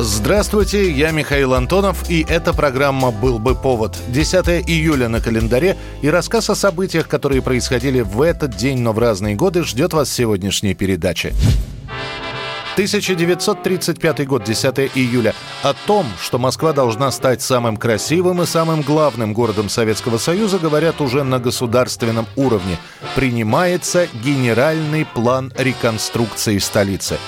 Здравствуйте, я Михаил Антонов, и эта программа «Был бы повод». 10 июля на календаре, и рассказ о событиях, которые происходили в этот день, но в разные годы, ждет вас в сегодняшней передаче. 1935 год, 10 июля. О том, что Москва должна стать самым красивым и самым главным городом Советского Союза, говорят уже на государственном уровне. Принимается генеральный план реконструкции столицы.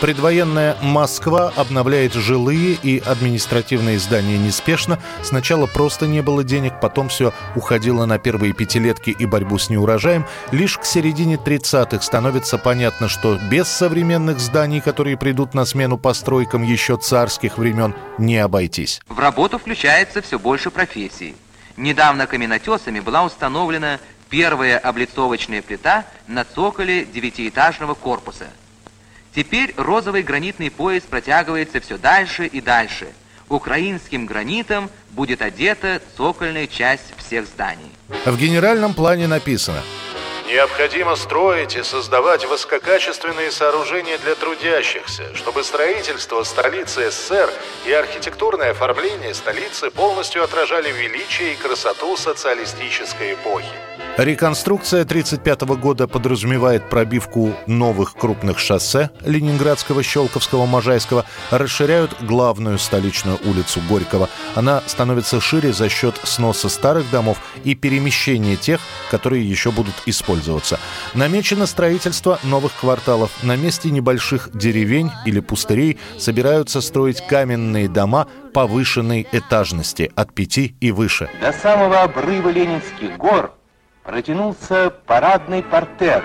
Предвоенная Москва обновляет жилые и административные здания неспешно. Сначала просто не было денег, потом все уходило на первые пятилетки и борьбу с неурожаем. Лишь к середине 30-х становится понятно, что без современных зданий, которые придут на смену постройкам еще царских времен, не обойтись. В работу включается все больше профессий. Недавно каменотесами была установлена первая облицовочная плита на цоколе девятиэтажного корпуса – Теперь розовый гранитный пояс протягивается все дальше и дальше. Украинским гранитом будет одета цокольная часть всех зданий. В генеральном плане написано Необходимо строить и создавать высококачественные сооружения для трудящихся, чтобы строительство столицы СССР и архитектурное оформление столицы полностью отражали величие и красоту социалистической эпохи. Реконструкция 1935 года подразумевает пробивку новых крупных шоссе Ленинградского, Щелковского, Можайского, расширяют главную столичную улицу Горького. Она становится шире за счет сноса старых домов и перемещения тех, которые еще будут использоваться. Намечено строительство новых кварталов. На месте небольших деревень или пустырей собираются строить каменные дома повышенной этажности от пяти и выше. До самого обрыва Ленинских гор протянулся парадный портер,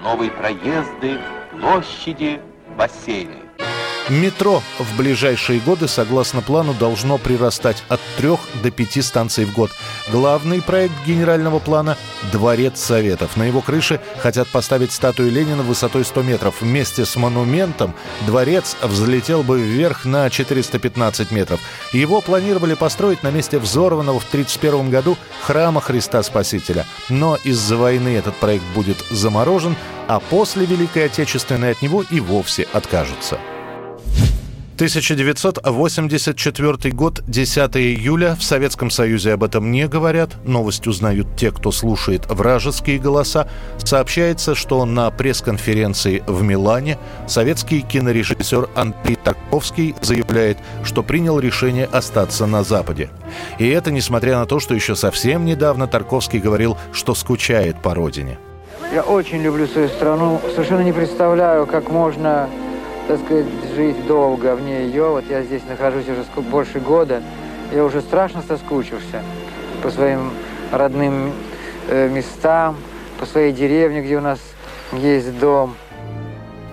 новые проезды, площади, бассейны. Метро в ближайшие годы, согласно плану, должно прирастать от трех до пяти станций в год. Главный проект генерального плана – Дворец Советов. На его крыше хотят поставить статую Ленина высотой 100 метров. Вместе с монументом дворец взлетел бы вверх на 415 метров. Его планировали построить на месте взорванного в 1931 году храма Христа Спасителя. Но из-за войны этот проект будет заморожен, а после Великой Отечественной от него и вовсе откажутся. 1984 год, 10 июля. В Советском Союзе об этом не говорят. Новость узнают те, кто слушает вражеские голоса. Сообщается, что на пресс-конференции в Милане советский кинорежиссер Андрей Тарковский заявляет, что принял решение остаться на Западе. И это несмотря на то, что еще совсем недавно Тарковский говорил, что скучает по родине. Я очень люблю свою страну. Совершенно не представляю, как можно так сказать, жить долго вне ее. Вот я здесь нахожусь уже больше года. Я уже страшно соскучился по своим родным э, местам, по своей деревне, где у нас есть дом.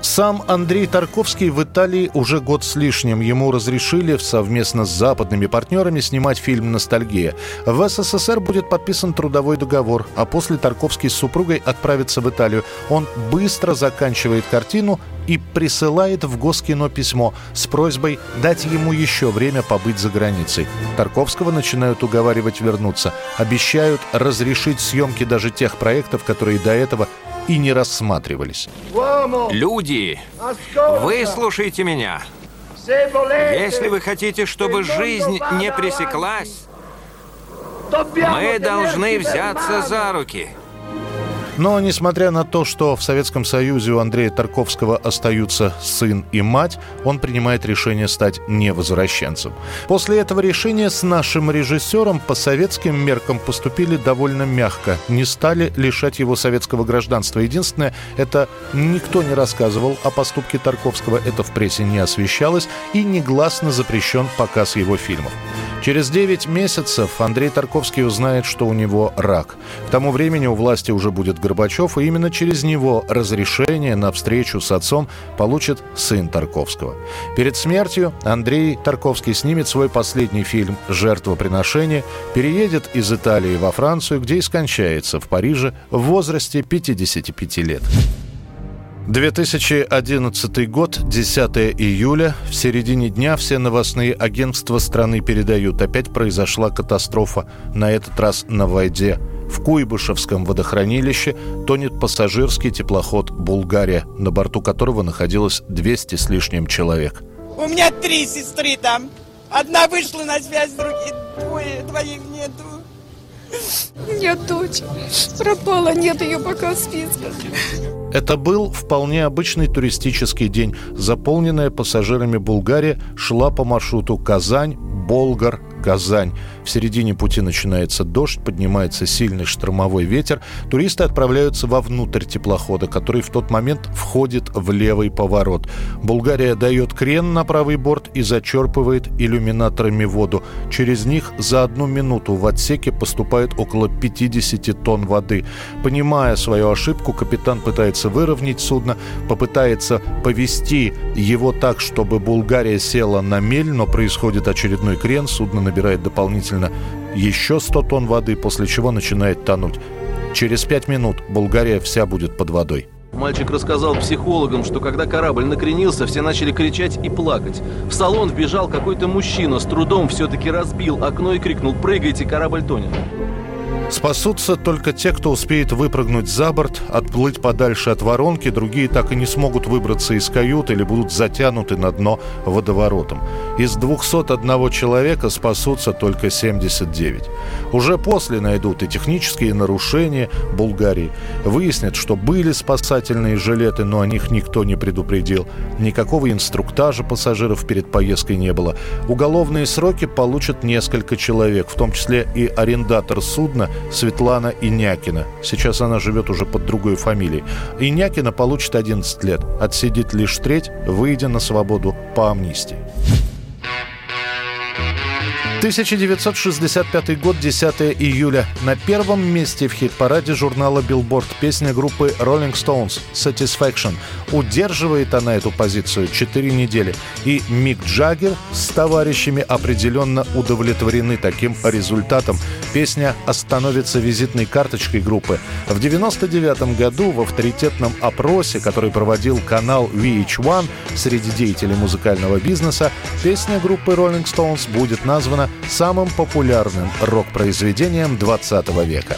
Сам Андрей Тарковский в Италии уже год с лишним. Ему разрешили совместно с западными партнерами снимать фильм «Ностальгия». В СССР будет подписан трудовой договор, а после Тарковский с супругой отправится в Италию. Он быстро заканчивает картину и присылает в Госкино письмо с просьбой дать ему еще время побыть за границей. Тарковского начинают уговаривать вернуться. Обещают разрешить съемки даже тех проектов, которые до этого и не рассматривались. Люди, выслушайте меня. Если вы хотите, чтобы жизнь не пресеклась, мы должны взяться за руки. Но, несмотря на то, что в Советском Союзе у Андрея Тарковского остаются сын и мать, он принимает решение стать невозвращенцем. После этого решения с нашим режиссером по советским меркам поступили довольно мягко. Не стали лишать его советского гражданства. Единственное, это никто не рассказывал о поступке Тарковского, это в прессе не освещалось и негласно запрещен показ его фильмов. Через 9 месяцев Андрей Тарковский узнает, что у него рак. К тому времени у власти уже будет Горбачев, и именно через него разрешение на встречу с отцом получит сын Тарковского. Перед смертью Андрей Тарковский снимет свой последний фильм «Жертвоприношение», переедет из Италии во Францию, где и скончается в Париже в возрасте 55 лет. 2011 год, 10 июля. В середине дня все новостные агентства страны передают. Опять произошла катастрофа, на этот раз на Вайде. В Куйбышевском водохранилище тонет пассажирский теплоход «Булгария», на борту которого находилось 200 с лишним человек. У меня три сестры там. Одна вышла на связь, другие двое, двоих нету. Нет дочь. Пропала, нет ее пока в списках. Это был вполне обычный туристический день. Заполненная пассажирами Булгария шла по маршруту Казань, Болгар, Казань. В середине пути начинается дождь, поднимается сильный штормовой ветер. Туристы отправляются вовнутрь теплохода, который в тот момент входит в левый поворот. Булгария дает крен на правый борт и зачерпывает иллюминаторами воду. Через них за одну минуту в отсеке поступает около 50 тонн воды. Понимая свою ошибку, капитан пытается выровнять судно, попытается повести его так, чтобы Булгария села на мель, но происходит очередной крен, судно набирает дополнительно еще 100 тонн воды, после чего начинает тонуть. Через пять минут Булгария вся будет под водой. Мальчик рассказал психологам, что когда корабль накренился, все начали кричать и плакать. В салон вбежал какой-то мужчина, с трудом все-таки разбил окно и крикнул «Прыгайте, корабль тонет!». Спасутся только те, кто успеет выпрыгнуть за борт, отплыть подальше от воронки, другие так и не смогут выбраться из кают или будут затянуты на дно водоворотом. Из 201 человека спасутся только 79. Уже после найдут и технические нарушения Булгарии. Выяснят, что были спасательные жилеты, но о них никто не предупредил. Никакого инструктажа пассажиров перед поездкой не было. Уголовные сроки получат несколько человек, в том числе и арендатор судна Светлана Инякина. Сейчас она живет уже под другой фамилией. Инякина получит 11 лет, отсидит лишь треть, выйдя на свободу по амнистии. 1965 год, 10 июля. На первом месте в хит-параде журнала Billboard песня группы Rolling Stones «Satisfaction». Удерживает она эту позицию 4 недели. И Мик Джаггер с товарищами определенно удовлетворены таким результатом. Песня становится визитной карточкой группы. В 1999 году в авторитетном опросе, который проводил канал VH1 среди деятелей музыкального бизнеса, песня группы Rolling Stones будет названа самым популярным рок-произведением 20 века.